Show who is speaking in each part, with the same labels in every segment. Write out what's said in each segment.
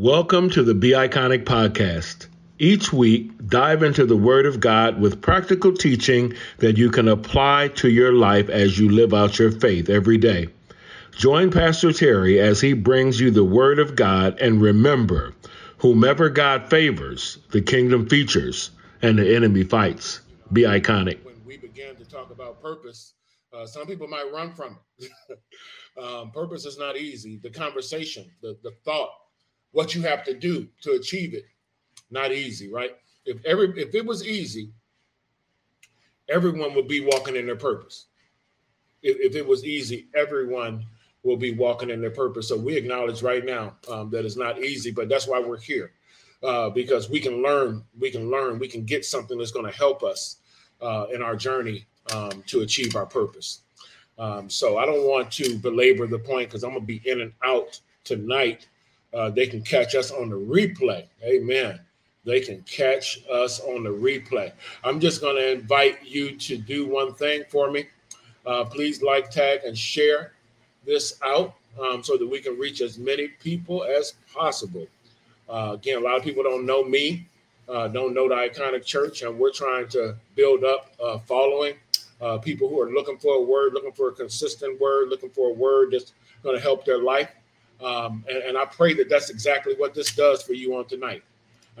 Speaker 1: Welcome to the Be Iconic podcast. Each week, dive into the Word of God with practical teaching that you can apply to your life as you live out your faith every day. Join Pastor Terry as he brings you the Word of God and remember, whomever God favors, the kingdom features and the enemy fights. Be iconic.
Speaker 2: When we began to talk about purpose, uh, some people might run from it. um, purpose is not easy. The conversation, the, the thought, what you have to do to achieve it. Not easy, right? If every if it was easy, everyone would be walking in their purpose. If, if it was easy, everyone will be walking in their purpose. So we acknowledge right now um, that it's not easy, but that's why we're here uh, because we can learn, we can learn, we can get something that's going to help us uh, in our journey um, to achieve our purpose. Um, so I don't want to belabor the point because I'm going to be in and out tonight uh, they can catch us on the replay. Amen. They can catch us on the replay. I'm just going to invite you to do one thing for me. Uh, please like, tag, and share this out um, so that we can reach as many people as possible. Uh, again, a lot of people don't know me, uh, don't know the iconic church, and we're trying to build up a following. Uh, people who are looking for a word, looking for a consistent word, looking for a word that's going to help their life. Um, and, and I pray that that's exactly what this does for you on tonight.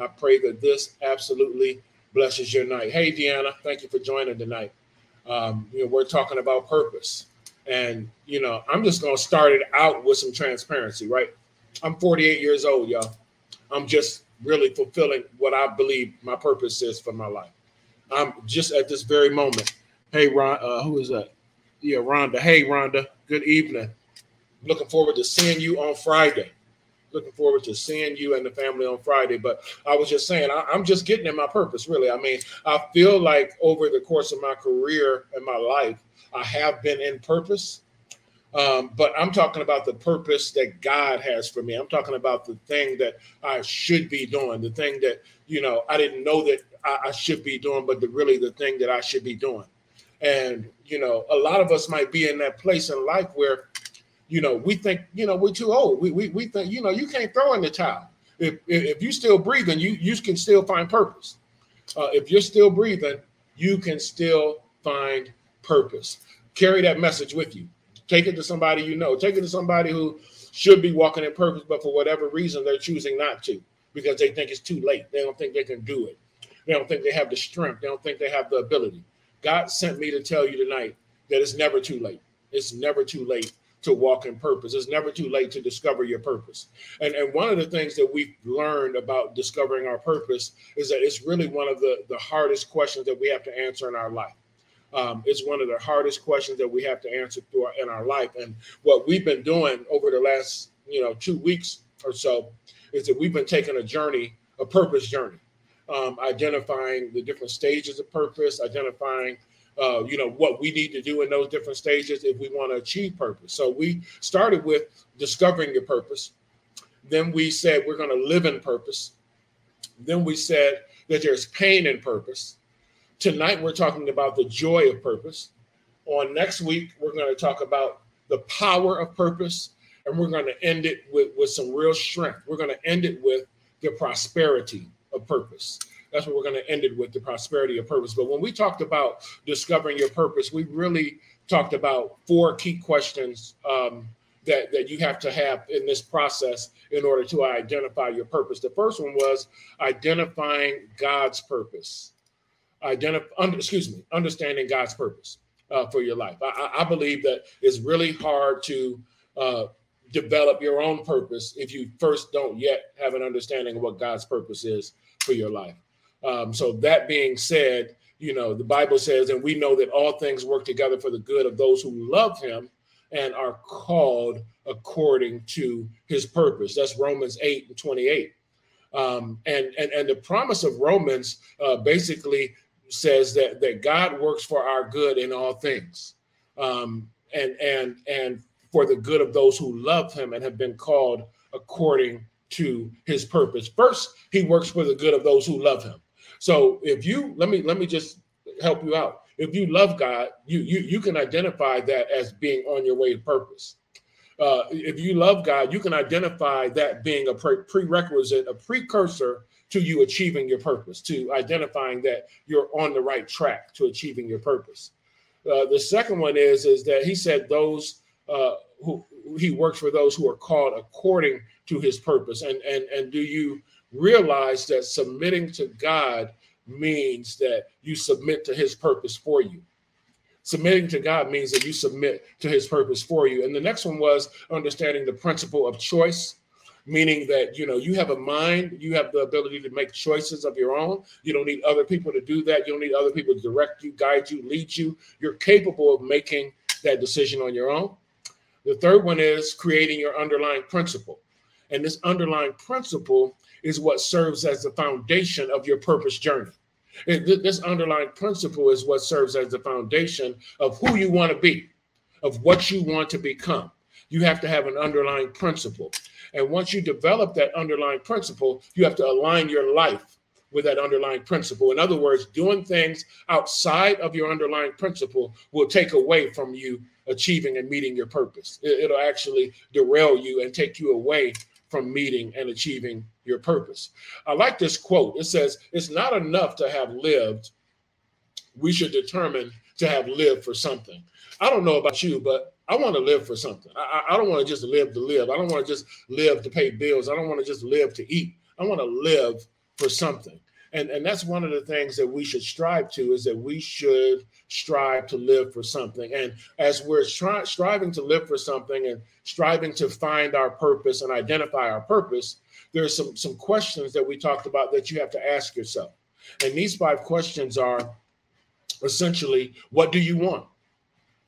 Speaker 2: I pray that this absolutely blesses your night. Hey, Deanna, thank you for joining tonight. Um, you know, we're talking about purpose. And, you know, I'm just going to start it out with some transparency, right? I'm 48 years old, y'all. I'm just really fulfilling what I believe my purpose is for my life. I'm just at this very moment. Hey, Ron, uh, who is that? Yeah, Rhonda. Hey, Rhonda. Good evening. Looking forward to seeing you on Friday. Looking forward to seeing you and the family on Friday. But I was just saying, I, am just getting in my purpose, really. I mean, I feel like over the course of my career and my life, I have been in purpose. Um, but I'm talking about the purpose that God has for me. I'm talking about the thing that I should be doing, the thing that, you know, I didn't know that I, I should be doing, but the, really the thing that I should be doing. And, you know, a lot of us might be in that place in life where you know, we think, you know, we're too old. We, we, we think, you know, you can't throw in the towel. If, if you're still breathing, you, you can still find purpose. Uh, if you're still breathing, you can still find purpose. Carry that message with you. Take it to somebody you know. Take it to somebody who should be walking in purpose, but for whatever reason, they're choosing not to because they think it's too late. They don't think they can do it. They don't think they have the strength. They don't think they have the ability. God sent me to tell you tonight that it's never too late. It's never too late to walk in purpose. It's never too late to discover your purpose. And, and one of the things that we've learned about discovering our purpose is that it's really one of the, the hardest questions that we have to answer in our life. Um, it's one of the hardest questions that we have to answer through our, in our life. And what we've been doing over the last, you know, two weeks or so is that we've been taking a journey, a purpose journey, um, identifying the different stages of purpose, identifying uh, you know what we need to do in those different stages if we want to achieve purpose. So we started with discovering your purpose. Then we said we're going to live in purpose. Then we said that there's pain in purpose. Tonight we're talking about the joy of purpose. On next week we're going to talk about the power of purpose, and we're going to end it with with some real strength. We're going to end it with the prosperity of purpose that's what we're going to end it with the prosperity of purpose. But when we talked about discovering your purpose, we really talked about four key questions um, that, that you have to have in this process in order to identify your purpose. The first one was identifying God's purpose. Identify, excuse me, understanding God's purpose uh, for your life. I, I, believe that it's really hard to uh, develop your own purpose if you first don't yet have an understanding of what God's purpose is for your life. Um, so that being said, you know, the Bible says, and we know that all things work together for the good of those who love him and are called according to his purpose. That's Romans 8 and 28. Um, and, and, and the promise of Romans uh, basically says that, that God works for our good in all things. Um, and, and, and for the good of those who love him and have been called according to his purpose. First, he works for the good of those who love him. So if you let me let me just help you out. If you love God, you you you can identify that as being on your way to purpose. uh, if you love God, you can identify that being a pre- prerequisite, a precursor to you achieving your purpose, to identifying that you're on the right track to achieving your purpose. Uh, the second one is is that he said those uh, who he works for those who are called according to his purpose. And and and do you realize that submitting to God means that you submit to his purpose for you? Submitting to God means that you submit to his purpose for you. And the next one was understanding the principle of choice meaning that you know you have a mind you have the ability to make choices of your own. You don't need other people to do that. You don't need other people to direct you guide you lead you. You're capable of making that decision on your own. The third one is creating your underlying principle and this underlying principle is what serves as the foundation of your purpose journey it, this underlying principle is what serves as the foundation of who you want to be, of what you want to become. You have to have an underlying principle. And once you develop that underlying principle, you have to align your life with that underlying principle. In other words, doing things outside of your underlying principle will take away from you achieving and meeting your purpose. It'll actually derail you and take you away from meeting and achieving your purpose. I like this quote. It says, It's not enough to have lived, we should determine to have lived for something. I don't know about you, but I want to live for something. I, I don't want to just live to live. I don't want to just live to pay bills. I don't want to just live to eat. I want to live for something and and that's one of the things that we should strive to is that we should strive to live for something. And as we're stri- striving to live for something and striving to find our purpose and identify our purpose there's some some questions that we talked about that you have to ask yourself. And these five questions are essentially what do you want?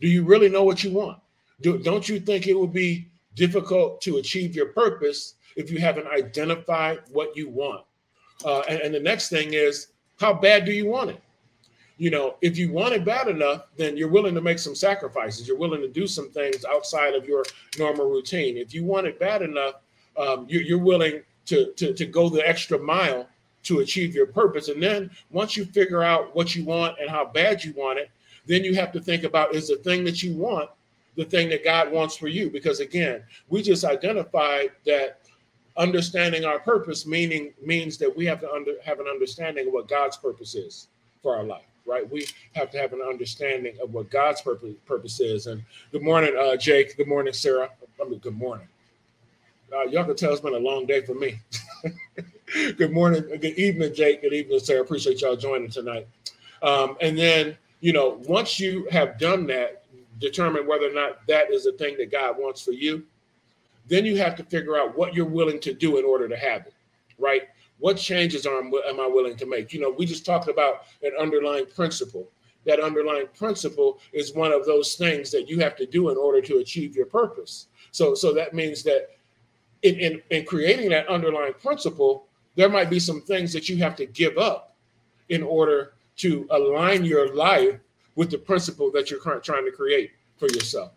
Speaker 2: Do you really know what you want? Do, don't you think it would be difficult to achieve your purpose if you haven't identified what you want uh, and, and the next thing is, how bad do you want it? You know, if you want it bad enough, then you're willing to make some sacrifices. You're willing to do some things outside of your normal routine. If you want it bad enough, um, you, you're willing to, to, to go the extra mile to achieve your purpose. And then once you figure out what you want and how bad you want it, then you have to think about is the thing that you want the thing that God wants for you? Because again, we just identified that understanding our purpose meaning means that we have to under, have an understanding of what God's purpose is for our life, right? We have to have an understanding of what God's purpose purpose is. And good morning, uh, Jake. Good morning, Sarah. I mean, good morning. Uh, y'all can tell it's been a long day for me. good morning, good evening, Jake. Good evening, Sarah. Appreciate y'all joining tonight. Um, and then, you know, once you have done that, determine whether or not that is the thing that God wants for you then you have to figure out what you're willing to do in order to have it, right? What changes are, am I willing to make? You know, we just talked about an underlying principle. That underlying principle is one of those things that you have to do in order to achieve your purpose. So, so that means that in, in, in creating that underlying principle, there might be some things that you have to give up in order to align your life with the principle that you're trying to create for yourself.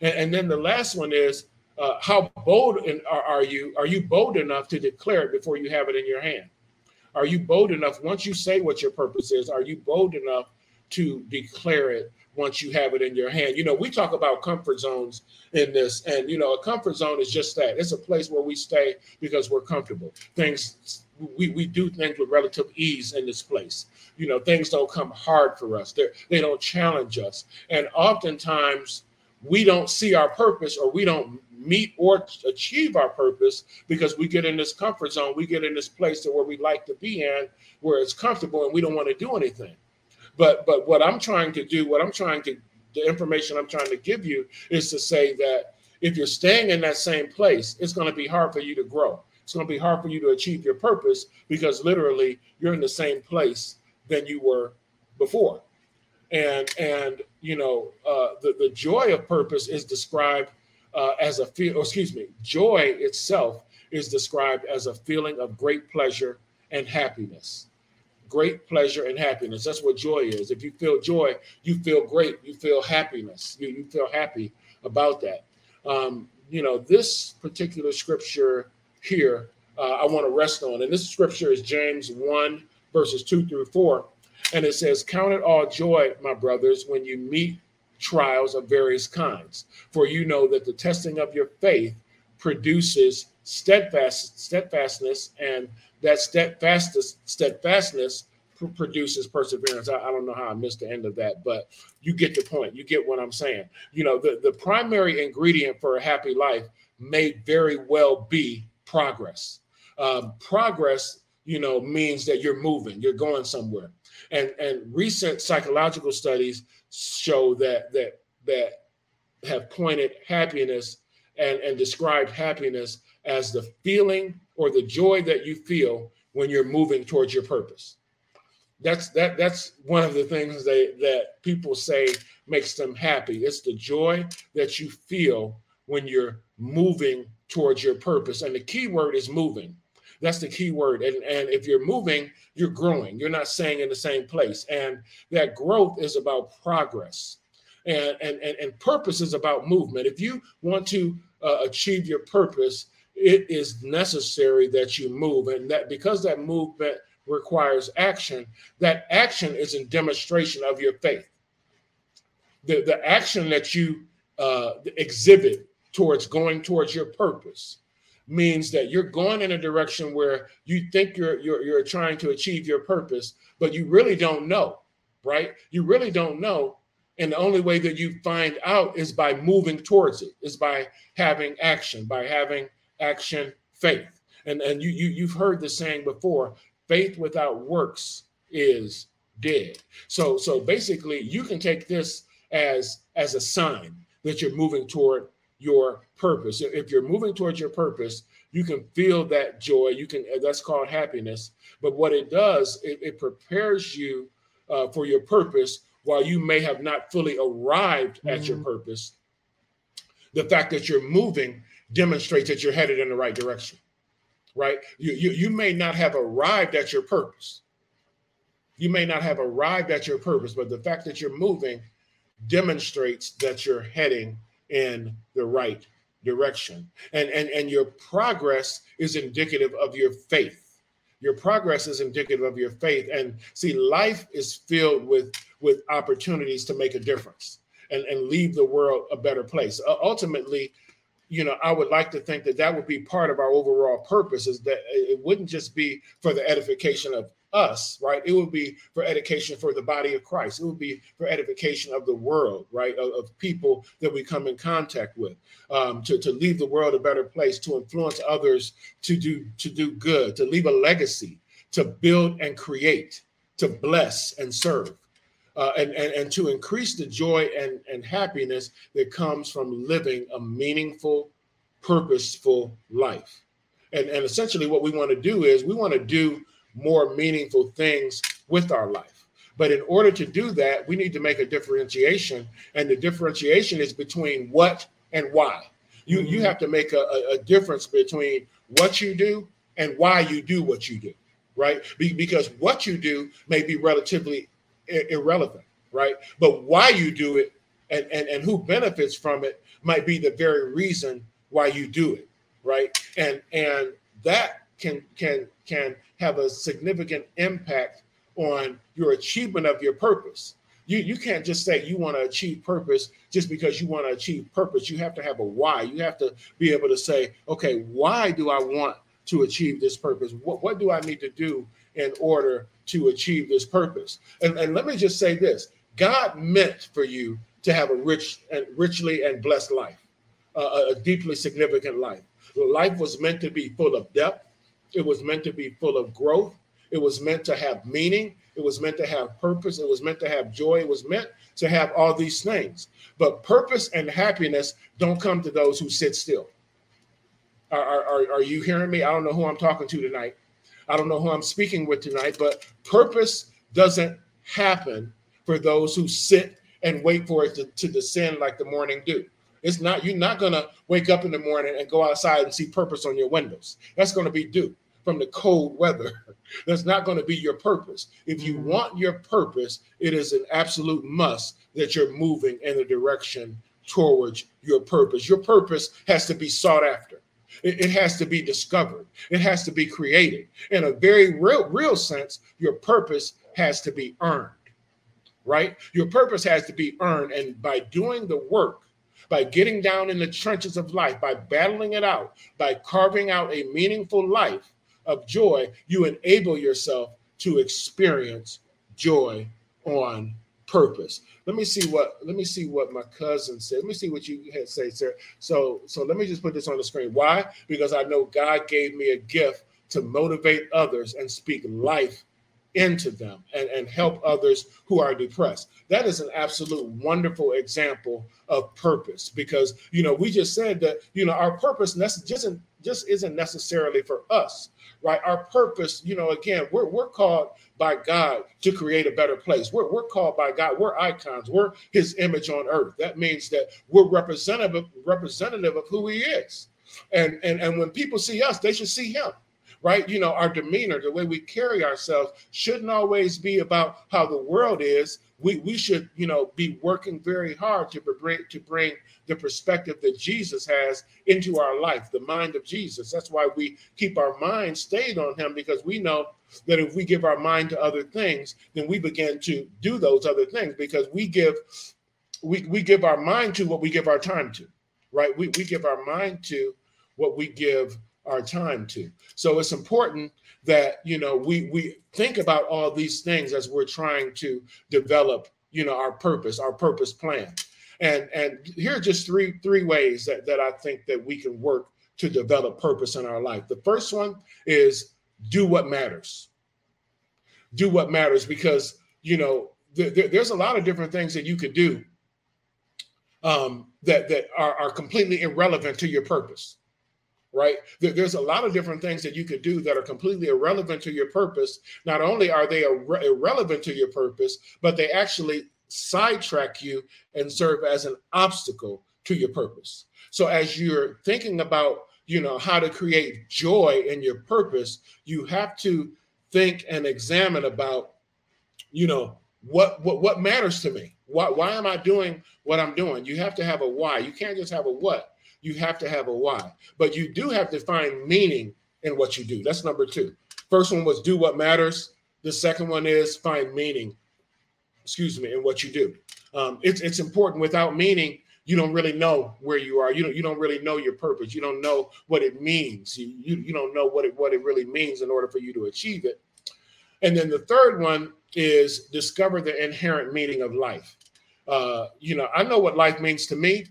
Speaker 2: And, and then the last one is uh, how bold are, are you? Are you bold enough to declare it before you have it in your hand? Are you bold enough once you say what your purpose is? Are you bold enough to declare it once you have it in your hand? You know, we talk about comfort zones in this, and you know, a comfort zone is just that it's a place where we stay because we're comfortable. Things we, we do things with relative ease in this place. You know, things don't come hard for us. They're, they don't challenge us. And oftentimes we don't see our purpose or we don't meet or achieve our purpose because we get in this comfort zone. We get in this place that where we like to be in, where it's comfortable and we don't want to do anything. But but what I'm trying to do, what I'm trying to, the information I'm trying to give you is to say that if you're staying in that same place, it's going to be hard for you to grow. It's going to be hard for you to achieve your purpose because literally you're in the same place than you were before. And and you know uh, the the joy of purpose is described uh, as a feel, oh, excuse me, joy itself is described as a feeling of great pleasure and happiness. Great pleasure and happiness. That's what joy is. If you feel joy, you feel great. You feel happiness. You, you feel happy about that. Um, you know, this particular scripture here, uh, I want to rest on. And this scripture is James 1, verses 2 through 4. And it says, Count it all joy, my brothers, when you meet trials of various kinds. For you know that the testing of your faith produces steadfast steadfastness, and that steadfastness steadfastness produces perseverance. I, I, don't know how I missed the end of that, but you get the point. You get what I'm saying. You know, the, the primary ingredient for a happy life may very well be progress. Um, progress, you know, means that you're moving, you're going somewhere. And and recent psychological studies show that that that have pointed happiness and, and described happiness as the feeling or the joy that you feel when you're moving towards your purpose. That's that that's one of the things they, that people say makes them happy. It's the joy that you feel when you're moving towards your purpose. And the key word is moving that's the key word. And, and if you're moving you're growing. You're not staying in the same place. And that growth is about progress. And and and, and purpose is about movement. If you want to uh, achieve your purpose it is necessary that you move. And that because that movement requires action, that action is in demonstration of your faith. The, the action that you uh, exhibit towards going towards your purpose means that you're going in a direction where you think you're, you're you're trying to achieve your purpose, but you really don't know, right? You really don't know. And the only way that you find out is by moving towards it, is by having action, by having action faith. And and you you you've heard the saying before, faith without works is dead. So so basically you can take this as as a sign that you're moving toward your purpose. If you're moving towards your purpose, you can feel that joy. You can that's called happiness. But what it does, it, it prepares you uh, for your purpose while you may have not fully arrived mm-hmm. at your mm-hmm. purpose. The fact that you're moving demonstrates that you're headed in the right direction right? You, you, you may not have arrived at your purpose. You may not have arrived at your purpose, but the fact that you're moving demonstrates that you're heading in the right direction. And, and, and your progress is indicative of your faith. Your progress is indicative of your faith. And see, life is filled with, with opportunities to make a difference and, and leave the world a better place. Uh, ultimately, you know, I would like to think that that would be part of our overall purpose is that it wouldn't just be for the edification of us, right? It would be for education for the body of Christ. It would be for edification of the world, right? Of, of people that we come in contact with, um, to, to leave the world a better place, to influence others to do to do good, to leave a legacy, to build and create, to bless and serve uh, and, and, and to increase the joy and, and happiness that comes from living a meaningful, purposeful life. And, and essentially, what we want to do is we want to do more meaningful things with our life. But in order to do that, we need to make a differentiation. And the differentiation is between what and why. You, you mm-hmm. have to make a, a difference between what you do and why you do what you do, right? Be, because what you do may be relatively irrelevant, right? But why you do it and, and, and who benefits from it might be the very reason why you do it, right? And and that can can can have a significant impact on your achievement of your purpose. You, you can't just say you want to achieve purpose just because you want to achieve purpose. You have to have a why. You have to be able to say, okay, why do I want to achieve this purpose? What, what do I need to do in order to achieve this purpose. And, and let me just say this God meant for you to have a rich and richly and blessed life, uh, a deeply significant life. Life was meant to be full of depth, it was meant to be full of growth, it was meant to have meaning, it was meant to have purpose, it was meant to have joy, it was meant to have all these things. But purpose and happiness don't come to those who sit still. Are, are, are you hearing me? I don't know who I'm talking to tonight. I don't know who I'm speaking with tonight, but purpose doesn't happen for those who sit and wait for it to, to descend like the morning dew. It's not, you're not going to wake up in the morning and go outside and see purpose on your windows. That's going to be dew from the cold weather. That's not going to be your purpose. If you mm-hmm. want your purpose, it is an absolute must that you're moving in the direction towards your purpose. Your purpose has to be sought after. It, it has to be discovered. It has to be created. In a very real, real sense, your purpose has to be earned. right? Your purpose has to be earned. And by doing the work, by getting down in the trenches of life, by battling it out, by carving out a meaningful life of joy, you enable yourself to experience joy on purpose. Let me see what let me see what my cousin said. Let me see what you had say, sir. So so let me just put this on the screen. Why? Because I know God gave me a gift to motivate others and speak life into them and, and help others who are depressed. That is an absolute wonderful example of purpose because you know we just said that you know our purpose just isn't just isn't necessarily for us right? Our purpose you know again we're, we're called by god to create a better place. We're, we're called by god. We're icons. We're his image on earth. That means that we're representative representative of who he is. And and and when people see us they should see him right? You know, our demeanor, the way we carry ourselves shouldn't always be about how the world is. We, we should, you know, be working very hard to bring to bring the perspective that Jesus has into our life, the mind of Jesus. That's why we keep our mind stayed on him because we know that if we give our mind to other things, then we begin to do those other things because we give we, we give our mind to what we give our time to, right? We, we give our mind to what we give our time to. So it's important that you know we we think about all these things as we're trying to develop you know our purpose, our purpose plan. And and here are just three three ways that that I think that we can work to develop purpose in our life. The first one is do what matters. Do what matters because you know th- th- there's a lot of different things that you could do um, that that are, are completely irrelevant to your purpose right? There's a lot of different things that you could do that are completely irrelevant to your purpose. Not only are they ir- irrelevant to your purpose, but they actually sidetrack you and serve as an obstacle to your purpose. So as you're thinking about, you know, how to create joy in your purpose, you have to think and examine about, you know, what what what matters to me? Why why am I doing what I'm doing? You have to have a why. You can't just have a what you have to have a why. But you do have to find meaning in what you do. That's number two. First one was do what matters. The second one is find meaning, excuse me, in what you do. Um, it's, it's important. Without meaning, you don't really know where you are. You don't you don't really know your purpose. You don't know what it means. You, you, you don't know what it what it really means in order for you to achieve it. And then the third one is discover the inherent meaning of life. Uh, you know, I know what life means to me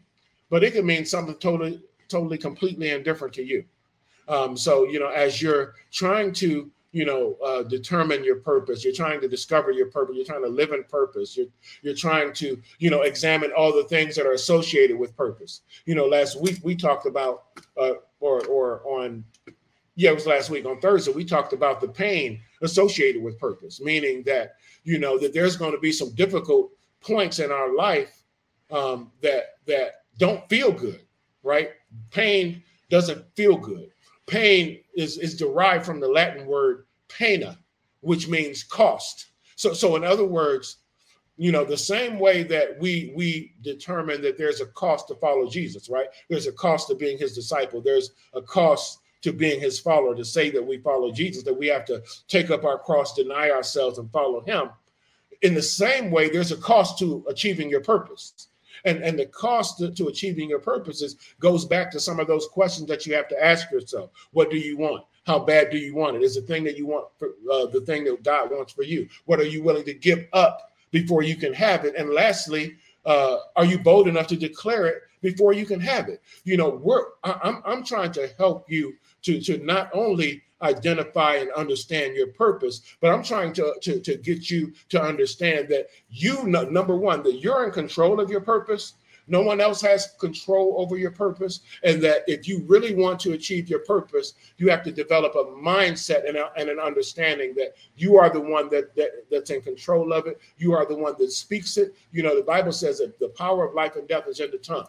Speaker 2: but it could mean something totally, totally, completely indifferent to you. Um, so, you know, as you're trying to, you know, uh, determine your purpose, you're trying to discover your purpose, you're trying to live in purpose, you're, you're trying to, you know, examine all the things that are associated with purpose. You know, last week we talked about, uh, or, or on, yeah, it was last week on Thursday, we talked about the pain associated with purpose, meaning that, you know, that there's going to be some difficult points in our life um, that, that, don't feel good, right? Pain doesn't feel good. Pain is, is derived from the Latin word pena, which means cost. So, so in other words, you know, the same way that we we determine that there's a cost to follow Jesus, right? There's a cost to being his disciple. There's a cost to being his follower to say that we follow Jesus, that we have to take up our cross, deny ourselves, and follow him. In the same way, there's a cost to achieving your purpose and and the cost to, to achieving your purposes goes back to some of those questions that you have to ask yourself. What do you want? How bad do you want it? Is the thing that you want for, uh, the thing that god wants for you? What are you willing to give up before you can have it? And lastly uh, are you bold enough to declare it before you can have it? You know we're I, I'm, I'm trying to help you to to not only identify and understand your purpose. But I'm trying to, to, to get you to understand that you, number one, that you're in control of your purpose. No one else has control over your purpose. And that if you really want to achieve your purpose, you have to develop a mindset and, a, and an understanding that you are the one that, that that's in control of it. You are the one that speaks it. You know, the Bible says that the power of life and death is in the tongue.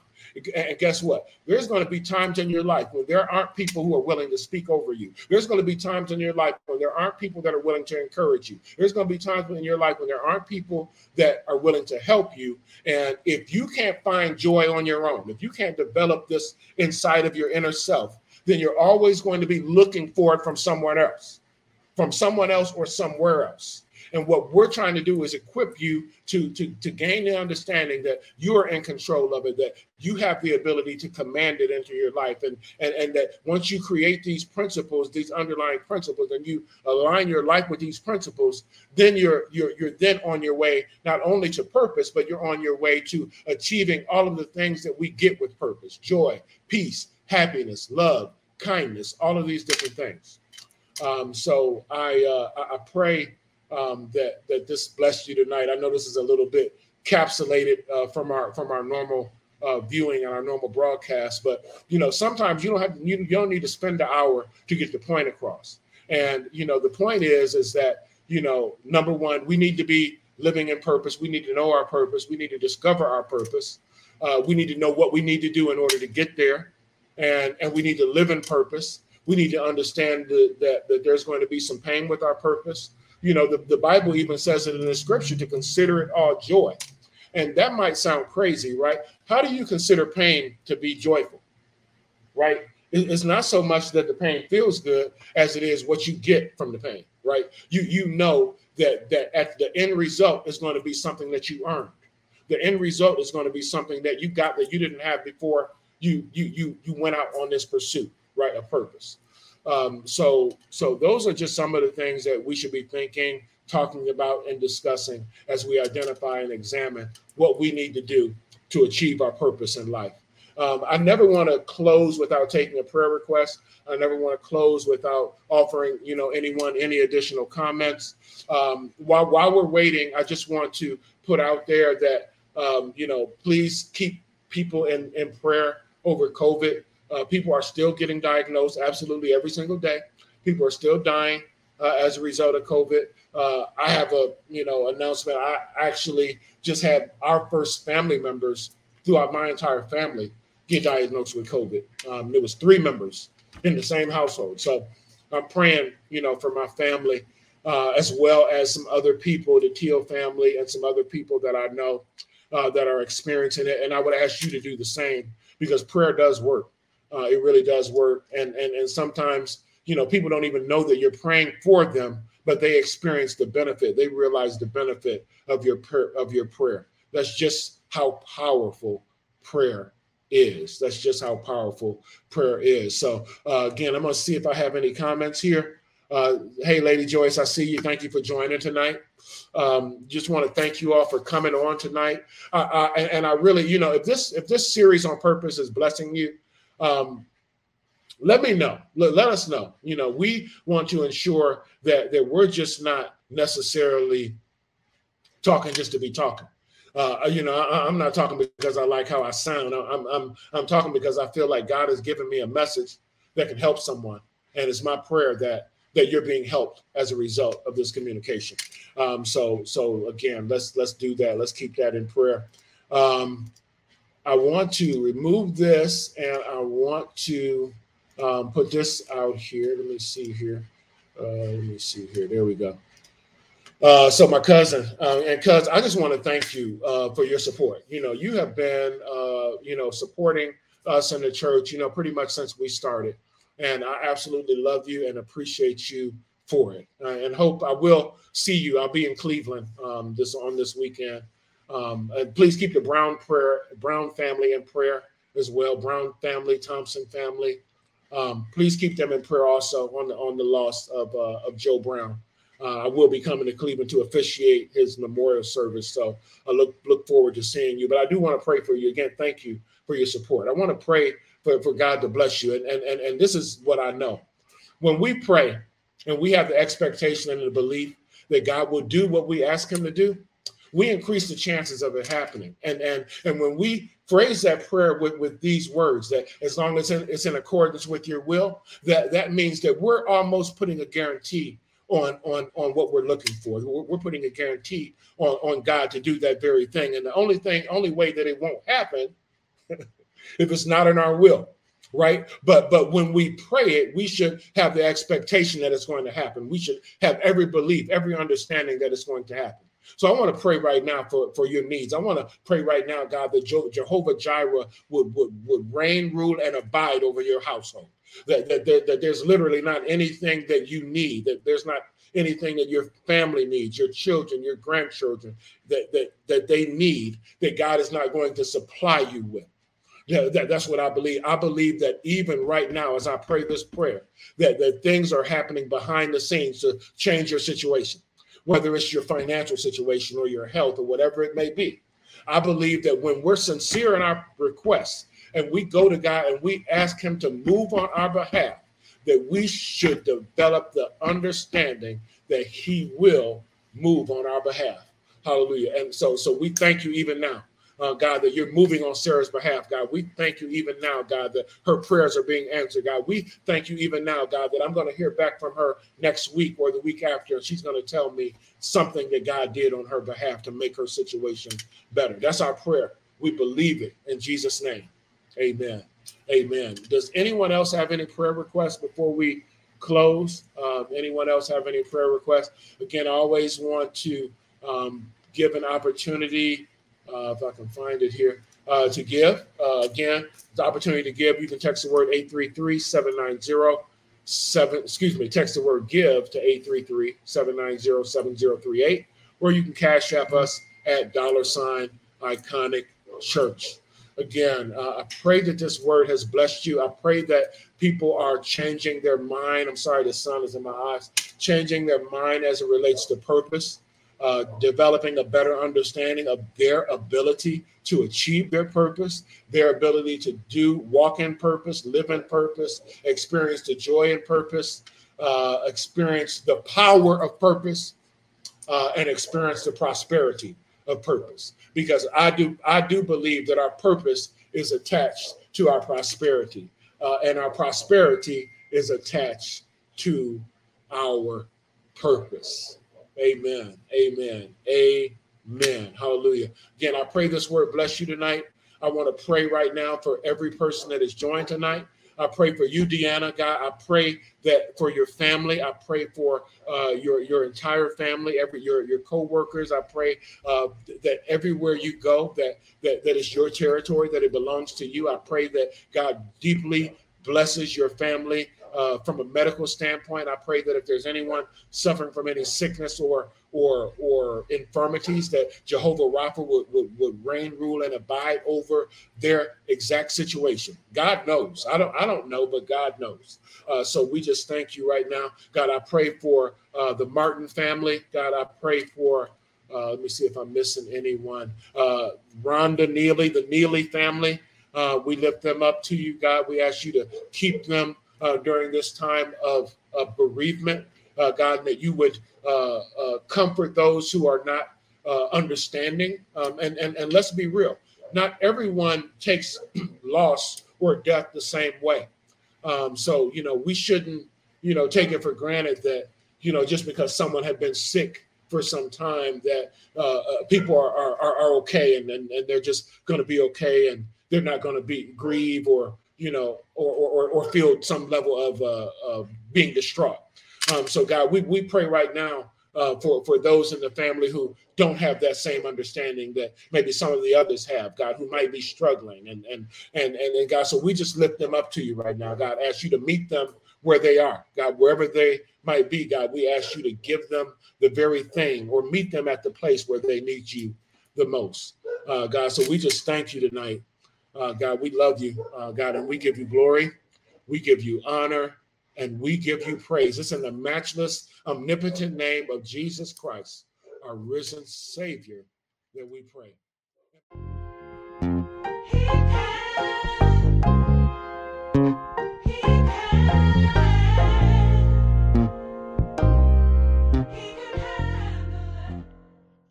Speaker 2: And guess what? There's going to be times in your life when there aren't people who are willing to speak over you. There's going to be times in your life when there aren't people that are willing to encourage you. There's going to be times in your life when there aren't people that are willing to help you. And if you can't find joy on your own, if you can't develop this inside of your inner self, then you're always going to be looking for it from someone else, from someone else or somewhere else. And what we're trying to do is equip you to, to, to gain the understanding that you are in control of it, that you have the ability to command it into your life. And, and, and that once you create these principles, these underlying principles, and you align your life with these principles, then you're you're you're then on your way not only to purpose, but you're on your way to achieving all of the things that we get with purpose: joy, peace, happiness, love, kindness, all of these different things. Um, so I uh, I pray um, that that this blessed you tonight. I know this is a little bit capsulated uh, from our from our normal uh, viewing and our normal broadcast, but you know sometimes you don't have you, you don't need to spend an hour to get the point across. And you know the point is is that you know number one we need to be living in purpose. We need to know our purpose. We need to discover our purpose. Uh, we need to know what we need to do in order to get there, and and we need to live in purpose we need to understand the, that, that there's going to be some pain with our purpose. You know, the, the Bible even says it in the scripture to consider it all joy. And that might sound crazy, right? How do you consider pain to be joyful? Right? It's not so much that the pain feels good as it is what you get from the pain, right? You you know that that at the end result is going to be something that you earned. The end result is going to be something that you got that you didn't have before you you you you went out on this pursuit right a purpose um, so so those are just some of the things that we should be thinking talking about and discussing as we identify and examine what we need to do to achieve our purpose in life. Um, i never want to close without taking a prayer request. I never want to close without offering you know anyone any additional comments. Um, while while we're waiting i just want to put out there that um, you know please keep people in in prayer over covid uh, people are still getting diagnosed absolutely every single day. People are still dying uh, as a result of COVID. Uh, I have a you know announcement. I actually just had our first family members throughout my entire family get diagnosed with COVID. Um, there was three members in the same household. So I'm praying, you know, for my family uh, as well as some other people, the Teal family, and some other people that I know uh, that are experiencing it. And I would ask you to do the same because prayer does work. Uh, it really does work. And, and, and sometimes, you know, people don't even know that you're praying for them, but they experience the benefit. They realize the benefit of your prayer, of your prayer. That's just how powerful prayer is. That's just how powerful prayer is. So uh, again, I'm going to see if I have any comments here. Uh, hey, Lady Joyce, I see you. Thank you for joining tonight. Um, just want to thank you all for coming on tonight. Uh, and, and, I really, you know, if this if this series on purpose is blessing you, um, let me know. Let, let us know. You know, we want to ensure that that we're just not necessarily talking just to be talking. Uh, you know, I, am not talking because I like how I sound. I'm, I'm, I'm talking because I feel like God has given me a message that can help someone, and it's my prayer that that you're being helped as a result of this communication. Um, so, so again, let's let's do that. Let's keep that in prayer. Um, I want to remove this and I want to um, put this out here. Let me see here. Uh, let me see here. There we go. Uh, so my cousin uh, and cuz I just want to thank you uh, for your support. You know, you have been uh, you know supporting us in the church. You know, pretty much since we started, and I absolutely love you and appreciate you for it. Uh, and hope I will see you. I'll be in Cleveland um, this on this weekend. Um, please keep the Brown prayer, Brown family in prayer as well. Brown family, Thompson family. Um, please keep them in prayer also on the on the loss of uh, of Joe Brown. Uh, I will be coming to Cleveland to officiate his memorial service, so I look look forward to seeing you. But I do want to pray for you again. Thank you for your support. I want to pray for, for God to bless you, and, and and and this is what I know. When we pray and we have the expectation and the belief that God will do what we ask Him to do, we increase the chances of it happening. And and and when we phrase that prayer with, with these words, that as long as it's in accordance with your will, that that means that we're almost putting a guarantee on on on what we're looking for. We're, we're putting a guarantee on on God to do that very thing. And the only thing, only way that it won't happen, if it's not in our will right but but when we pray it we should have the expectation that it's going to happen we should have every belief every understanding that it's going to happen so I want to pray right now for, for your needs. I want to pray right now, God, that Jehovah Jireh would, would, would reign, rule, and abide over your household. That, that, that, that there's literally not anything that you need, that there's not anything that your family needs, your children, your grandchildren, that, that, that they need, that God is not going to supply you with. Yeah, that, that's what I believe. I believe that even right now, as I pray this prayer, that, that things are happening behind the scenes to change your situation, whether it's your financial situation or your health or whatever it may be. I believe that when we're sincere in our requests and we go to God and we ask Him to move on our behalf, that we should develop the understanding that He will move on our behalf. Hallelujah. And so, so we thank you even now uh, God, that you're moving on Sarah's behalf, God. We thank you even now, God, that her prayers are being answered, God. We thank you even now, God, that I'm going to hear back from her next week or the week after, and she's going to tell me something that God did on her behalf to make her situation better. That's our prayer. We believe it in Jesus' name. Amen. Amen. Does anyone else have any prayer requests before we close? Um, anyone else have any prayer requests? Again, I always want to um, give an opportunity uh, if I can find it here, uh, to give. Uh, again, the opportunity to give. You can text the word 833-790 seven, excuse me, text the word give to 833-790-7038, or you can cash app us at dollar sign iconic church. Again, uh, I pray that this word has blessed you. I pray that people are changing their mind. I'm sorry, the sun is in my eyes, changing their mind as it relates to purpose uh, developing a better understanding of their ability to achieve their purpose, their ability to do walk in purpose, live in purpose, experience the joy in purpose, uh, experience the power of purpose, uh, and experience the prosperity of purpose. Because I do, I do believe that our purpose is attached to our prosperity, uh, and our prosperity is attached to our purpose. Amen. Amen. Amen. Hallelujah. Again, I pray this word bless you tonight. I want to pray right now for every person that is joined tonight. I pray for you, Deanna. God, I pray that for your family. I pray for uh, your your entire family, every your your co-workers. I pray uh, that everywhere you go, that that that is your territory, that it belongs to you. I pray that God deeply blesses your family uh, from a medical standpoint. I pray that if there's anyone suffering from any sickness or or or infirmities, that Jehovah Rapha would, would, would reign, rule, and abide over their exact situation. God knows. I don't I don't know, but God knows. Uh, so we just thank you right now, God. I pray for uh, the Martin family. God, I pray for. Uh, let me see if I'm missing anyone. Uh, Rhonda Neely, the Neely family. Uh, we lift them up to you, God. We ask you to keep them uh, during this time of, of bereavement. Uh, God, that you would uh, uh, comfort those who are not understanding. Um, and, and, and let's be real, not everyone takes loss or death the same way. Um, so, you know, we shouldn't, you know, take it for granted that, you know, just because someone had been sick for some time that uh, uh, people are, are, are okay and, and, and they're just going to be okay and they're not going to be grieve or you know, or or, or feel some level of uh, being distraught. Um, so God, we, we pray right now uh, for for those in the family who don't have that same understanding that maybe some of the others have, God, who might be struggling, and and and and, and God, so we just lift them up to you right now, God. Ask you to meet them where they are, God, wherever they might be, God. We ask you to give them the very thing, or meet them at the place where they need you the most, uh, God. So we just thank you tonight uh, God, we love you, uh, God, and we give you glory, we give you honor, and we give you praise. It's in the matchless, omnipotent name of Jesus Christ, our risen Savior, that we pray.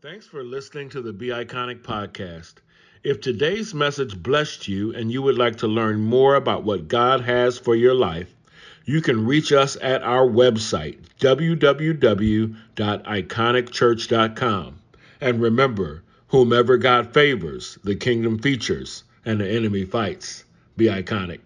Speaker 1: Thanks for listening to the Be Iconic podcast. If today's message blessed you and you would like to learn more about what God has for your life, you can reach us at our website, www.iconicchurch.com. And remember, whomever God favors, the kingdom features, and the enemy fights. Be iconic.